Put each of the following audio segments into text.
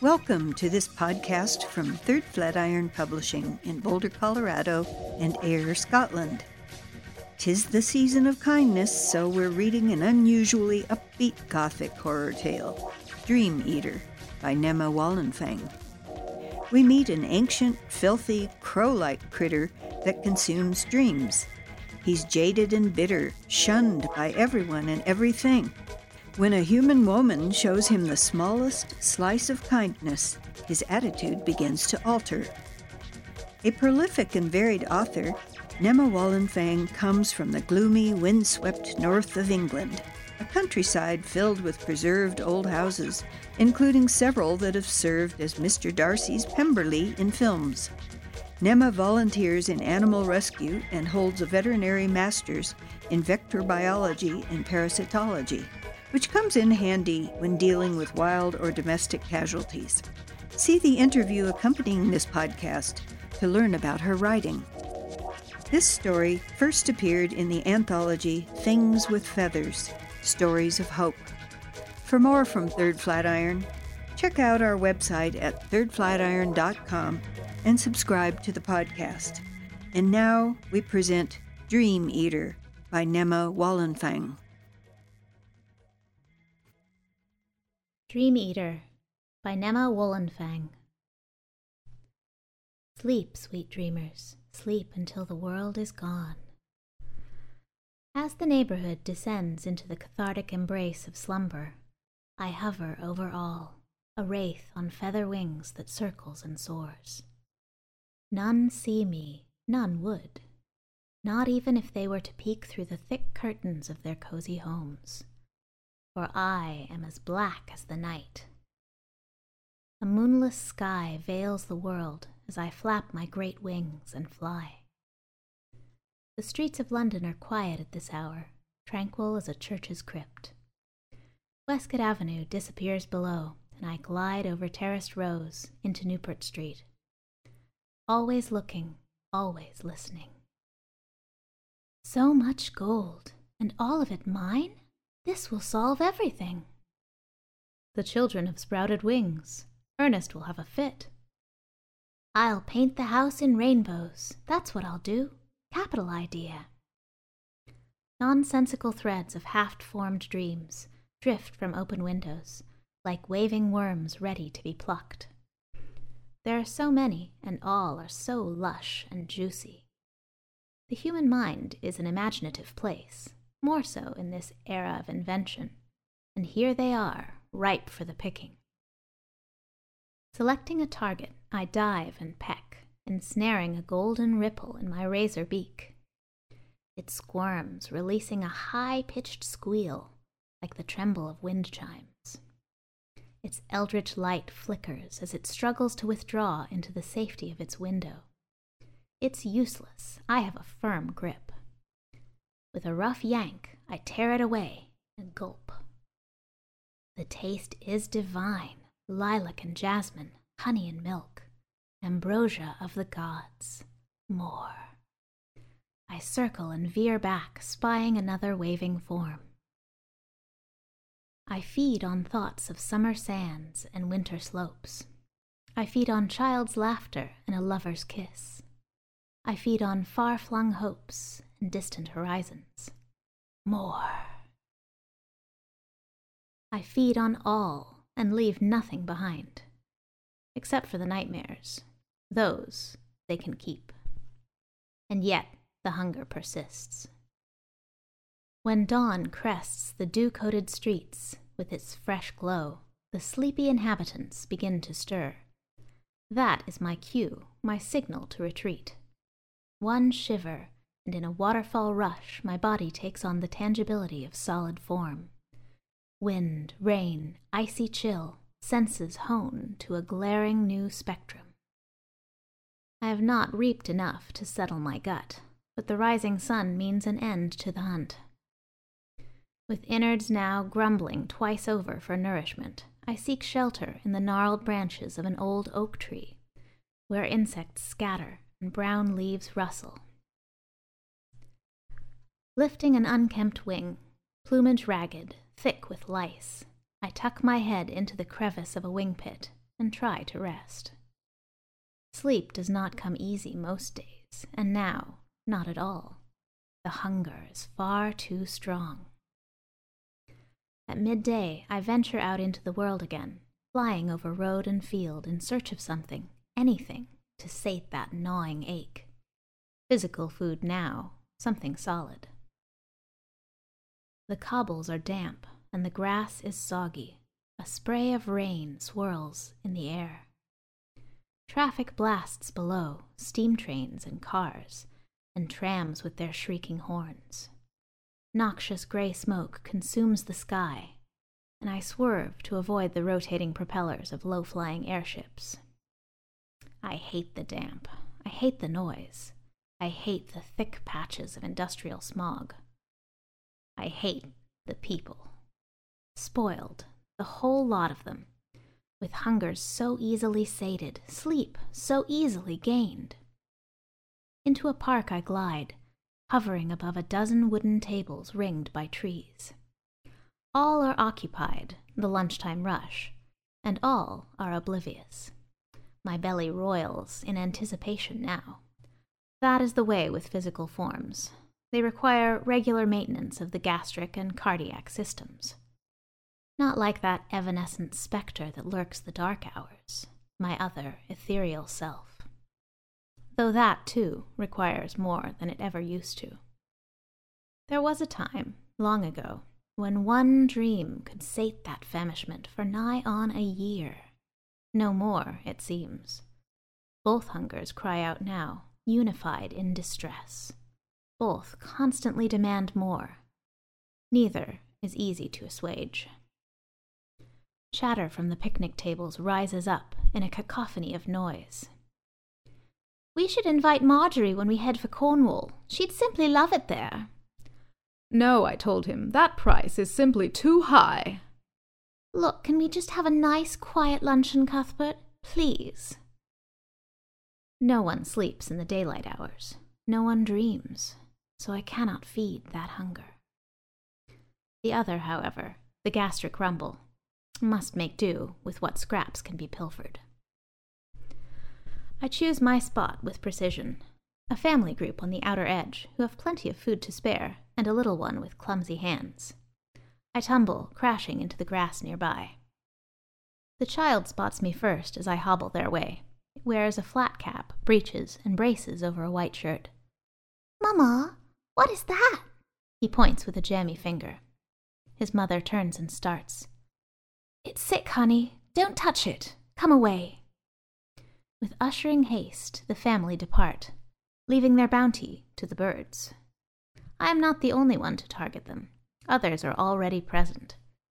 Welcome to this podcast from Third Flatiron Publishing in Boulder, Colorado and Ayr, Scotland. Tis the season of kindness, so we're reading an unusually upbeat gothic horror tale, Dream Eater by Nemma Wollenfang. We meet an ancient, filthy, crow like critter that consumes dreams. He's jaded and bitter, shunned by everyone and everything. When a human woman shows him the smallest slice of kindness, his attitude begins to alter. A prolific and varied author, Nemma Wollenfang comes from the gloomy, windswept north of England, a countryside filled with preserved old houses, including several that have served as Mr. Darcy's Pemberley in films. Nemma volunteers in animal rescue and holds a veterinary master's in vector biology and parasitology, which comes in handy when dealing with wild or domestic casualties. See the interview accompanying this podcast to learn about her writing. This story first appeared in the anthology Things with Feathers Stories of Hope. For more from Third Flatiron, check out our website at thirdflatiron.com and subscribe to the podcast. And now we present Dream Eater by Nemma Wollenfang. Dream Eater by Nemma Wollenfang. Sleep, sweet dreamers, sleep until the world is gone. As the neighborhood descends into the cathartic embrace of slumber, I hover over all, a wraith on feather wings that circles and soars. None see me, none would, not even if they were to peek through the thick curtains of their cozy homes, for I am as black as the night. A moonless sky veils the world as I flap my great wings and fly. The streets of London are quiet at this hour, tranquil as a church's crypt. Westcott Avenue disappears below, and I glide over terraced rows into Newport Street. Always looking, always listening. So much gold, and all of it mine? This will solve everything. The children have sprouted wings. Ernest will have a fit. I'll paint the house in rainbows. That's what I'll do. Capital idea. Nonsensical threads of half formed dreams drift from open windows, like waving worms ready to be plucked. There are so many, and all are so lush and juicy. The human mind is an imaginative place, more so in this era of invention, and here they are, ripe for the picking. Selecting a target, I dive and peck, ensnaring a golden ripple in my razor beak. It squirms, releasing a high pitched squeal, like the tremble of wind chimes. Its eldritch light flickers as it struggles to withdraw into the safety of its window. It's useless. I have a firm grip. With a rough yank, I tear it away and gulp. The taste is divine lilac and jasmine, honey and milk, ambrosia of the gods. More. I circle and veer back, spying another waving form. I feed on thoughts of summer sands and winter slopes. I feed on child's laughter and a lover's kiss. I feed on far flung hopes and distant horizons. More. I feed on all and leave nothing behind, except for the nightmares. Those they can keep. And yet the hunger persists. When dawn crests the dew coated streets with its fresh glow, the sleepy inhabitants begin to stir. That is my cue, my signal to retreat. One shiver, and in a waterfall rush, my body takes on the tangibility of solid form. Wind, rain, icy chill, senses hone to a glaring new spectrum. I have not reaped enough to settle my gut, but the rising sun means an end to the hunt. With innards now grumbling twice over for nourishment, I seek shelter in the gnarled branches of an old oak tree, where insects scatter and brown leaves rustle. Lifting an unkempt wing, plumage ragged, thick with lice, I tuck my head into the crevice of a wing pit and try to rest. Sleep does not come easy most days, and now, not at all. The hunger is far too strong. At midday, I venture out into the world again, flying over road and field in search of something, anything, to sate that gnawing ache. Physical food now, something solid. The cobbles are damp, and the grass is soggy. A spray of rain swirls in the air. Traffic blasts below, steam trains and cars, and trams with their shrieking horns. Noxious gray smoke consumes the sky, and I swerve to avoid the rotating propellers of low flying airships. I hate the damp. I hate the noise. I hate the thick patches of industrial smog. I hate the people. Spoiled, the whole lot of them, with hungers so easily sated, sleep so easily gained. Into a park I glide, hovering above a dozen wooden tables ringed by trees. All are occupied, the lunchtime rush, and all are oblivious. My belly roils in anticipation now. That is the way with physical forms. They require regular maintenance of the gastric and cardiac systems. Not like that evanescent spectre that lurks the dark hours, my other ethereal self. Though that, too, requires more than it ever used to. There was a time, long ago, when one dream could sate that famishment for nigh on a year. No more, it seems. Both hungers cry out now, unified in distress. Both constantly demand more. Neither is easy to assuage. Chatter from the picnic tables rises up in a cacophony of noise. We should invite Marjorie when we head for Cornwall. She'd simply love it there. No, I told him, that price is simply too high. Look, can we just have a nice, quiet luncheon, Cuthbert? Please. No one sleeps in the daylight hours. No one dreams, so I cannot feed that hunger. The other, however, the gastric rumble, must make do with what scraps can be pilfered. I choose my spot with precision. A family group on the outer edge who have plenty of food to spare, and a little one with clumsy hands. I tumble, crashing into the grass nearby. The child spots me first as I hobble their way. It wears a flat cap, breeches, and braces over a white shirt. Mamma, what is that? He points with a jammy finger. His mother turns and starts. It's sick, honey. Don't touch it. Come away. With ushering haste, the family depart, leaving their bounty to the birds. I am not the only one to target them. Others are already present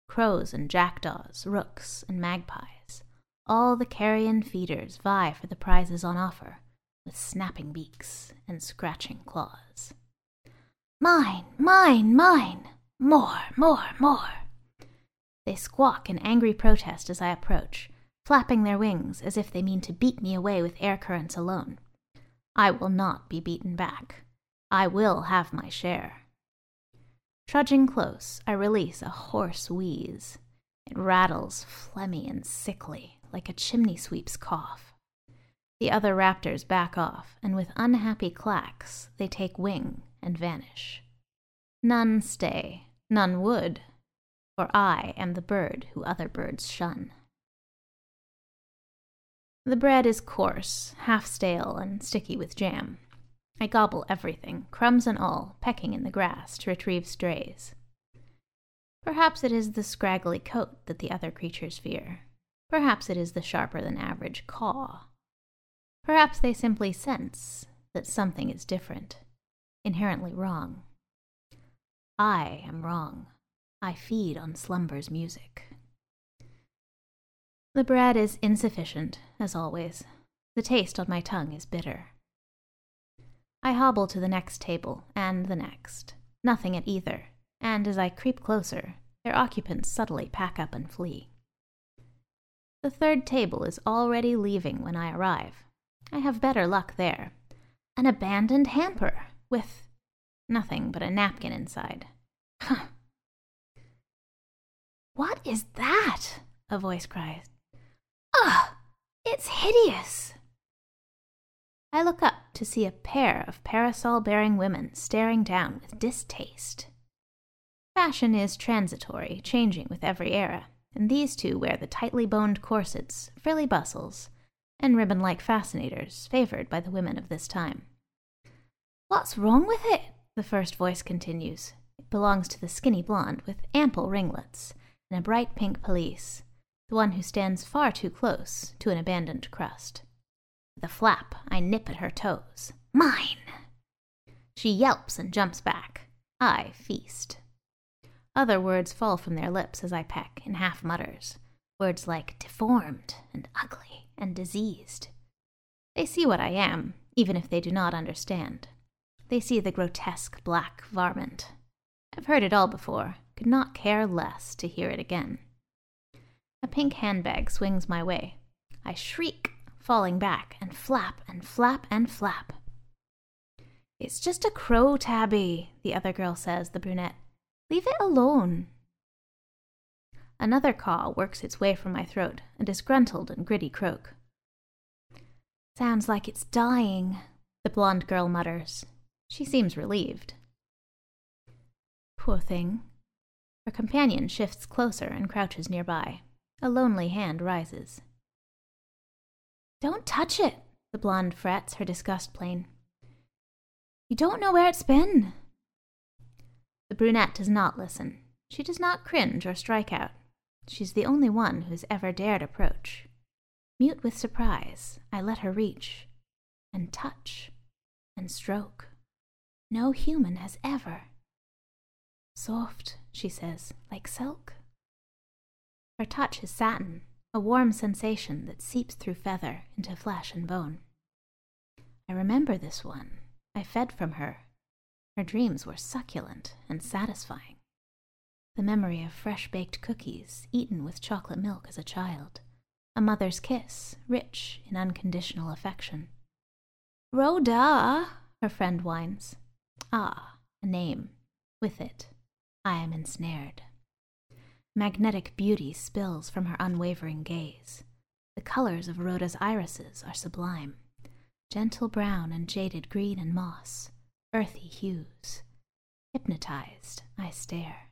crows and jackdaws, rooks and magpies. All the carrion feeders vie for the prizes on offer, with snapping beaks and scratching claws. Mine, mine, mine! More, more, more! They squawk in angry protest as I approach, flapping their wings as if they mean to beat me away with air currents alone. I will not be beaten back. I will have my share. Trudging close, I release a hoarse wheeze. It rattles phlegmy and sickly, like a chimney sweep's cough. The other raptors back off, and with unhappy clacks, they take wing and vanish. None stay, none would, for I am the bird who other birds shun. The bread is coarse, half stale, and sticky with jam. I gobble everything, crumbs and all, pecking in the grass to retrieve strays. Perhaps it is the scraggly coat that the other creatures fear. Perhaps it is the sharper than average caw. Perhaps they simply sense that something is different, inherently wrong. I am wrong. I feed on slumber's music. The bread is insufficient, as always. The taste on my tongue is bitter. I hobble to the next table, and the next. Nothing at either, and as I creep closer, their occupants subtly pack up and flee. The third table is already leaving when I arrive. I have better luck there. An abandoned hamper, with nothing but a napkin inside. Huh. What is that? A voice cries. Ugh! It's hideous! I look up to see a pair of parasol bearing women staring down with distaste. Fashion is transitory, changing with every era, and these two wear the tightly boned corsets, frilly bustles, and ribbon like fascinators favored by the women of this time. What's wrong with it? The first voice continues. It belongs to the skinny blonde with ample ringlets and a bright pink pelisse, the one who stands far too close to an abandoned crust. With a flap, I nip at her toes. Mine! She yelps and jumps back. I feast. Other words fall from their lips as I peck in half mutters. Words like deformed and ugly and diseased. They see what I am, even if they do not understand. They see the grotesque black varmint. I've heard it all before, could not care less to hear it again. A pink handbag swings my way. I shriek, falling back, and flap and flap and flap. It's just a crow, Tabby, the other girl says, the brunette. Leave it alone. Another caw works its way from my throat, a disgruntled and gritty croak. Sounds like it's dying, the blonde girl mutters. She seems relieved. Poor thing. Her companion shifts closer and crouches nearby. A lonely hand rises. Don't touch it, the blonde frets, her disgust plain. You don't know where it's been. The brunette does not listen. She does not cringe or strike out. She's the only one who's ever dared approach. Mute with surprise, I let her reach, and touch, and stroke. No human has ever. Soft, she says, like silk. Her touch is satin, a warm sensation that seeps through feather into flesh and bone. I remember this one. I fed from her, her dreams were succulent and satisfying. The memory of fresh baked cookies eaten with chocolate milk as a child, a mother's kiss, rich in unconditional affection. Rhoda, her friend whines. Ah, a name. With it, I am ensnared. Magnetic beauty spills from her unwavering gaze. The colors of Rhoda's irises are sublime gentle brown and jaded green and moss, earthy hues. Hypnotized, I stare.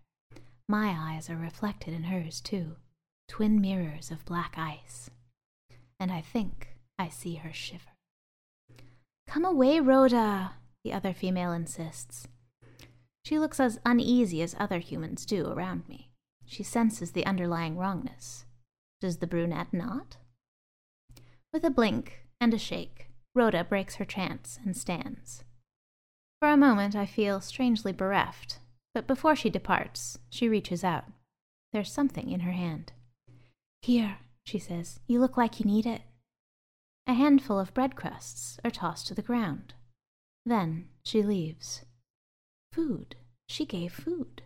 My eyes are reflected in hers, too, twin mirrors of black ice. And I think I see her shiver. Come away, Rhoda, the other female insists. She looks as uneasy as other humans do around me. She senses the underlying wrongness. Does the brunette not? With a blink and a shake, Rhoda breaks her trance and stands. For a moment, I feel strangely bereft, but before she departs, she reaches out. There's something in her hand. Here, she says, you look like you need it. A handful of bread crusts are tossed to the ground. Then she leaves. Food. She gave food.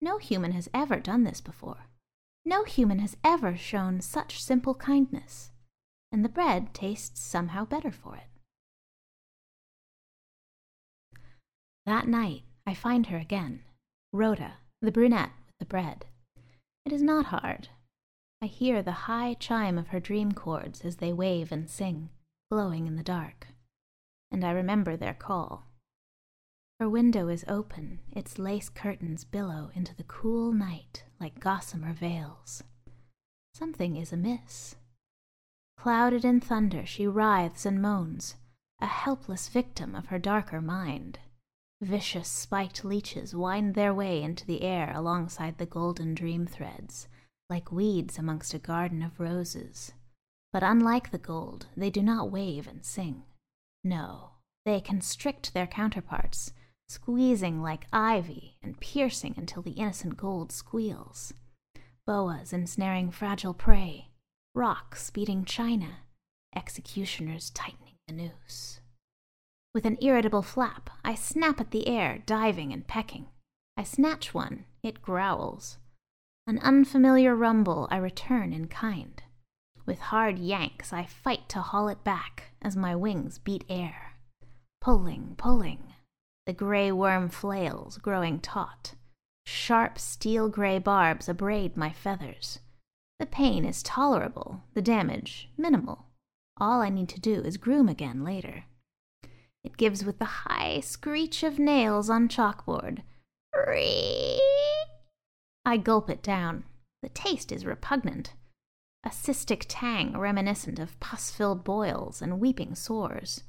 No human has ever done this before. No human has ever shown such simple kindness. And the bread tastes somehow better for it. That night, I find her again, Rhoda, the brunette with the bread. It is not hard. I hear the high chime of her dream chords as they wave and sing, glowing in the dark. And I remember their call. Her window is open, its lace curtains billow into the cool night like gossamer veils. Something is amiss. Clouded in thunder, she writhes and moans, a helpless victim of her darker mind. Vicious spiked leeches wind their way into the air alongside the golden dream threads, like weeds amongst a garden of roses. But unlike the gold, they do not wave and sing. No, they constrict their counterparts, squeezing like ivy and piercing until the innocent gold squeals. Boas ensnaring fragile prey, rocks beating china, executioners tightening the noose. With an irritable flap, I snap at the air, diving and pecking. I snatch one, it growls. An unfamiliar rumble, I return in kind. With hard yanks, I fight to haul it back as my wings beat air. Pulling, pulling. The gray worm flails, growing taut. Sharp steel gray barbs abrade my feathers. The pain is tolerable, the damage minimal, All I need to do is groom again later. It gives with the high screech of nails on chalkboard. I gulp it down. The taste is repugnant. A cystic tang reminiscent of pus filled boils and weeping sores.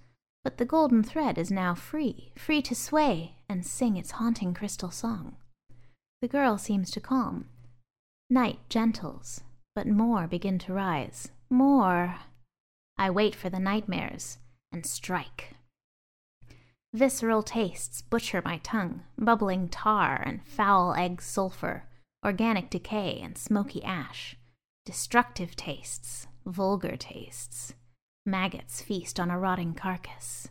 But the golden thread is now free, free to sway and sing its haunting crystal song. The girl seems to calm. Night gentles, but more begin to rise. More. I wait for the nightmares and strike. Visceral tastes butcher my tongue, bubbling tar and foul egg sulfur, organic decay and smoky ash, destructive tastes, vulgar tastes. Maggots feast on a rotting carcass,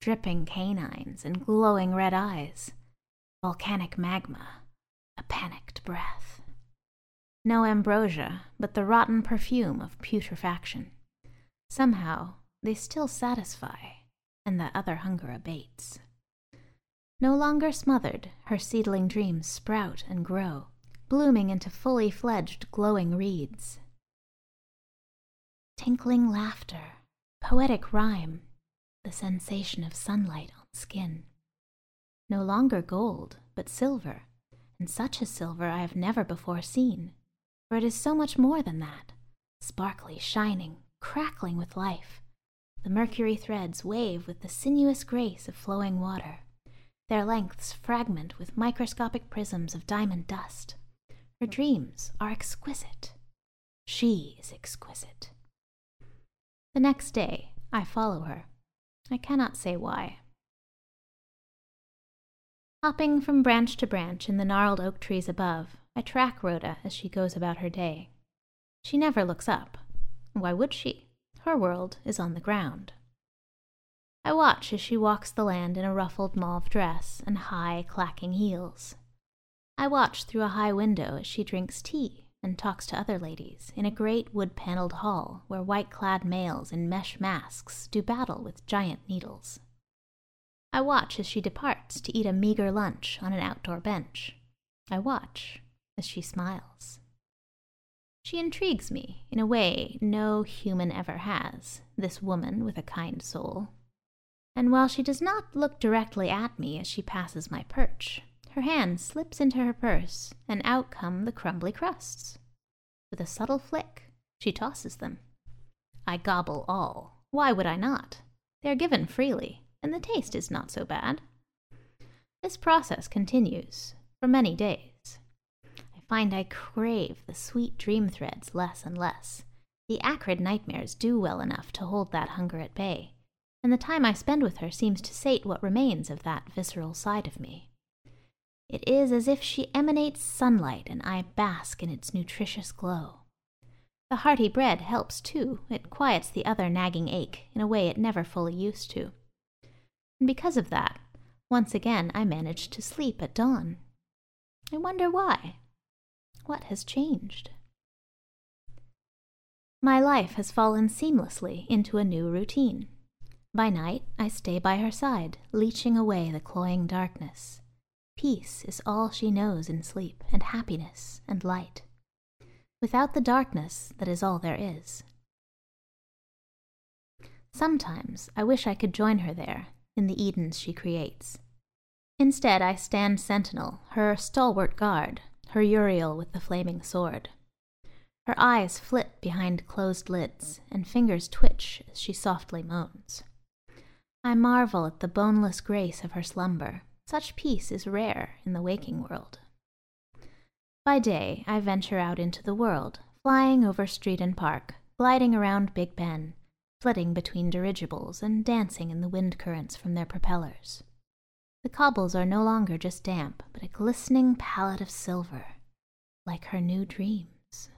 dripping canines and glowing red eyes, volcanic magma, a panicked breath. No ambrosia, but the rotten perfume of putrefaction. Somehow, they still satisfy and that other hunger abates. No longer smothered, her seedling dreams sprout and grow, blooming into fully fledged glowing reeds. Tinkling laughter, poetic rhyme, the sensation of sunlight on skin. No longer gold, but silver, and such a silver I have never before seen, for it is so much more than that, sparkly, shining, crackling with life, the mercury threads wave with the sinuous grace of flowing water. Their lengths fragment with microscopic prisms of diamond dust. Her dreams are exquisite. She is exquisite. The next day, I follow her. I cannot say why. Hopping from branch to branch in the gnarled oak trees above, I track Rhoda as she goes about her day. She never looks up. Why would she? Her world is on the ground. I watch as she walks the land in a ruffled mauve dress and high, clacking heels. I watch through a high window as she drinks tea and talks to other ladies in a great wood paneled hall where white clad males in mesh masks do battle with giant needles. I watch as she departs to eat a meager lunch on an outdoor bench. I watch as she smiles. She intrigues me in a way no human ever has, this woman with a kind soul. And while she does not look directly at me as she passes my perch, her hand slips into her purse, and out come the crumbly crusts. With a subtle flick, she tosses them. I gobble all. Why would I not? They are given freely, and the taste is not so bad. This process continues for many days I find I crave the sweet dream threads less and less. The acrid nightmares do well enough to hold that hunger at bay, and the time I spend with her seems to sate what remains of that visceral side of me. It is as if she emanates sunlight and I bask in its nutritious glow. The hearty bread helps too, it quiets the other nagging ache in a way it never fully used to. And because of that, once again I manage to sleep at dawn. I wonder why. What has changed? My life has fallen seamlessly into a new routine. By night, I stay by her side, leeching away the cloying darkness. Peace is all she knows in sleep, and happiness and light. Without the darkness, that is all there is. Sometimes I wish I could join her there, in the Edens she creates. Instead, I stand sentinel, her stalwart guard, her Uriel with the flaming sword. Her eyes flit behind closed lids, and fingers twitch as she softly moans. I marvel at the boneless grace of her slumber. Such peace is rare in the waking world. By day, I venture out into the world, flying over street and park, gliding around Big Ben, flitting between dirigibles and dancing in the wind currents from their propellers. The cobbles are no longer just damp, but a glistening palette of silver, like her new dreams.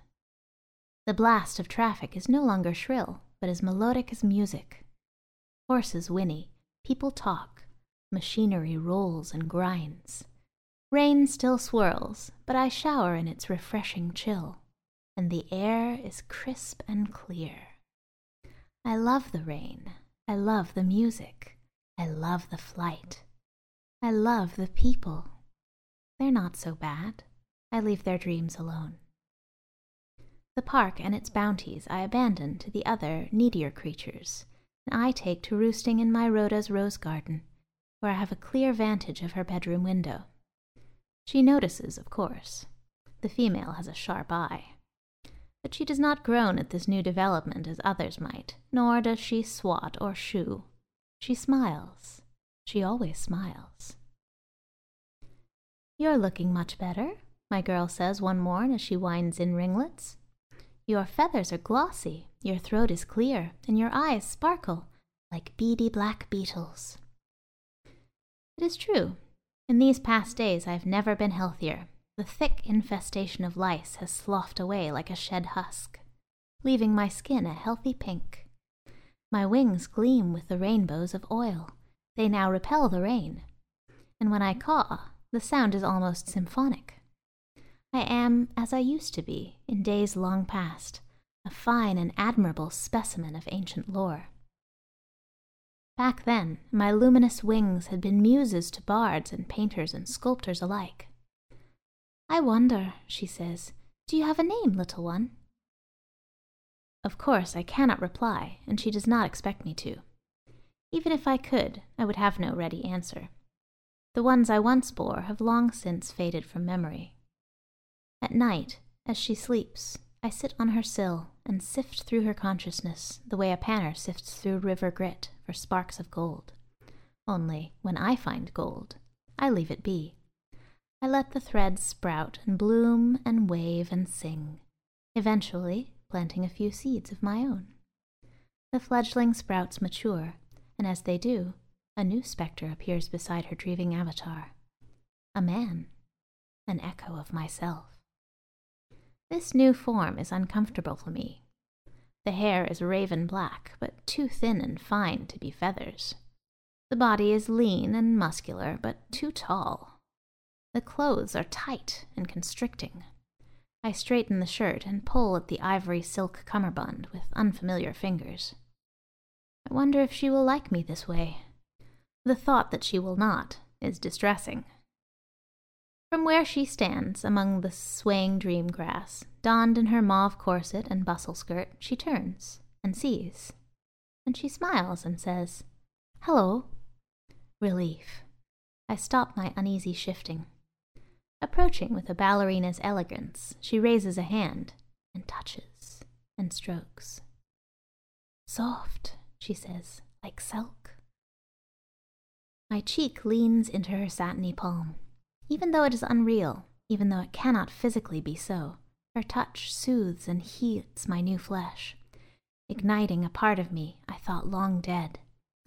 The blast of traffic is no longer shrill, but as melodic as music. Horses whinny, people talk, machinery rolls and grinds. Rain still swirls, but I shower in its refreshing chill, and the air is crisp and clear. I love the rain. I love the music. I love the flight. I love the people. They're not so bad. I leave their dreams alone. The park and its bounties I abandon to the other, needier creatures, and I take to roosting in my Rhoda's rose garden, where I have a clear vantage of her bedroom window. She notices, of course. The female has a sharp eye. But she does not groan at this new development as others might, nor does she swat or shoo. She smiles. She always smiles. You're looking much better, my girl says one morn as she winds in ringlets. Your feathers are glossy, your throat is clear, and your eyes sparkle like beady black beetles. It is true. In these past days, I've never been healthier. The thick infestation of lice has sloughed away like a shed husk, leaving my skin a healthy pink. My wings gleam with the rainbows of oil. They now repel the rain. And when I caw, the sound is almost symphonic. I am, as I used to be, in days long past, a fine and admirable specimen of ancient lore. Back then, my luminous wings had been muses to bards and painters and sculptors alike. I wonder, she says, do you have a name, little one? Of course, I cannot reply, and she does not expect me to. Even if I could, I would have no ready answer. The ones I once bore have long since faded from memory. At night, as she sleeps, I sit on her sill and sift through her consciousness the way a panner sifts through river grit for sparks of gold. Only, when I find gold, I leave it be. I let the threads sprout and bloom and wave and sing, eventually planting a few seeds of my own. The fledgling sprouts mature, and as they do, a new spectre appears beside her dreaming avatar. A man, an echo of myself. This new form is uncomfortable for me. The hair is raven black, but too thin and fine to be feathers. The body is lean and muscular, but too tall. The clothes are tight and constricting. I straighten the shirt and pull at the ivory silk cummerbund with unfamiliar fingers. I wonder if she will like me this way. The thought that she will not is distressing. From where she stands among the swaying dream grass, donned in her mauve corset and bustle skirt, she turns and sees. And she smiles and says, Hello. Relief. I stop my uneasy shifting. Approaching with a ballerina's elegance, she raises a hand and touches and strokes. Soft, she says, like silk. My cheek leans into her satiny palm. Even though it is unreal, even though it cannot physically be so, her touch soothes and heats my new flesh, igniting a part of me I thought long dead,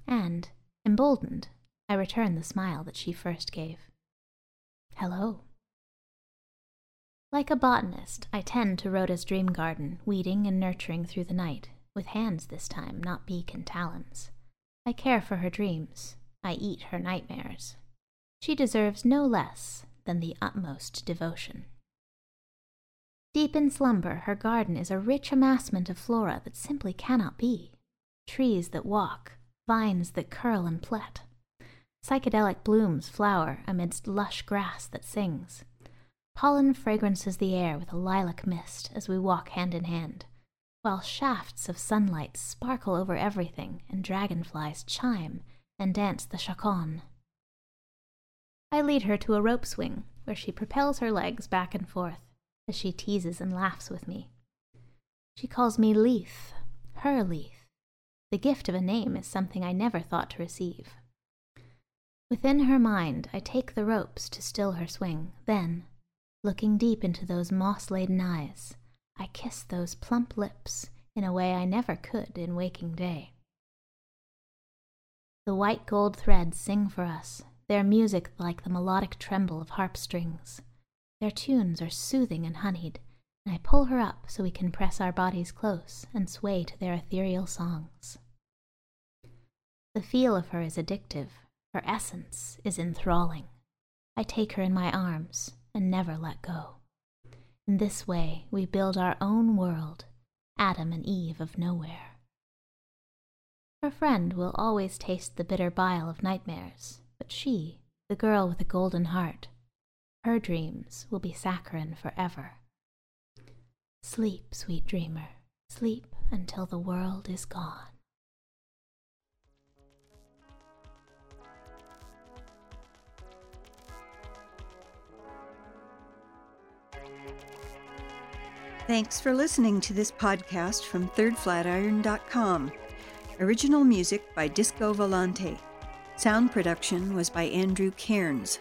and, emboldened, I return the smile that she first gave. Hello. Like a botanist, I tend to Rhoda's dream garden, weeding and nurturing through the night, with hands this time, not beak and talons. I care for her dreams. I eat her nightmares. She deserves no less than the utmost devotion. Deep in slumber, her garden is a rich amassment of flora that simply cannot be. Trees that walk, vines that curl and plet. Psychedelic blooms flower amidst lush grass that sings. Pollen fragrances the air with a lilac mist as we walk hand in hand, while shafts of sunlight sparkle over everything and dragonflies chime and dance the chaconne. I lead her to a rope swing where she propels her legs back and forth as she teases and laughs with me. She calls me Leith, her Leith. The gift of a name is something I never thought to receive. Within her mind, I take the ropes to still her swing. Then, looking deep into those moss laden eyes, I kiss those plump lips in a way I never could in waking day. The white gold threads sing for us their music like the melodic tremble of harp strings. Their tunes are soothing and honeyed, and I pull her up so we can press our bodies close and sway to their ethereal songs. The feel of her is addictive, her essence is enthralling. I take her in my arms and never let go. In this way, we build our own world, Adam and Eve of nowhere. Her friend will always taste the bitter bile of nightmares, but she, the girl with the golden heart, her dreams will be saccharine forever. Sleep, sweet dreamer, sleep until the world is gone. Thanks for listening to this podcast from thirdflatiron.com. Original music by Disco Volante. Sound production was by Andrew Cairns.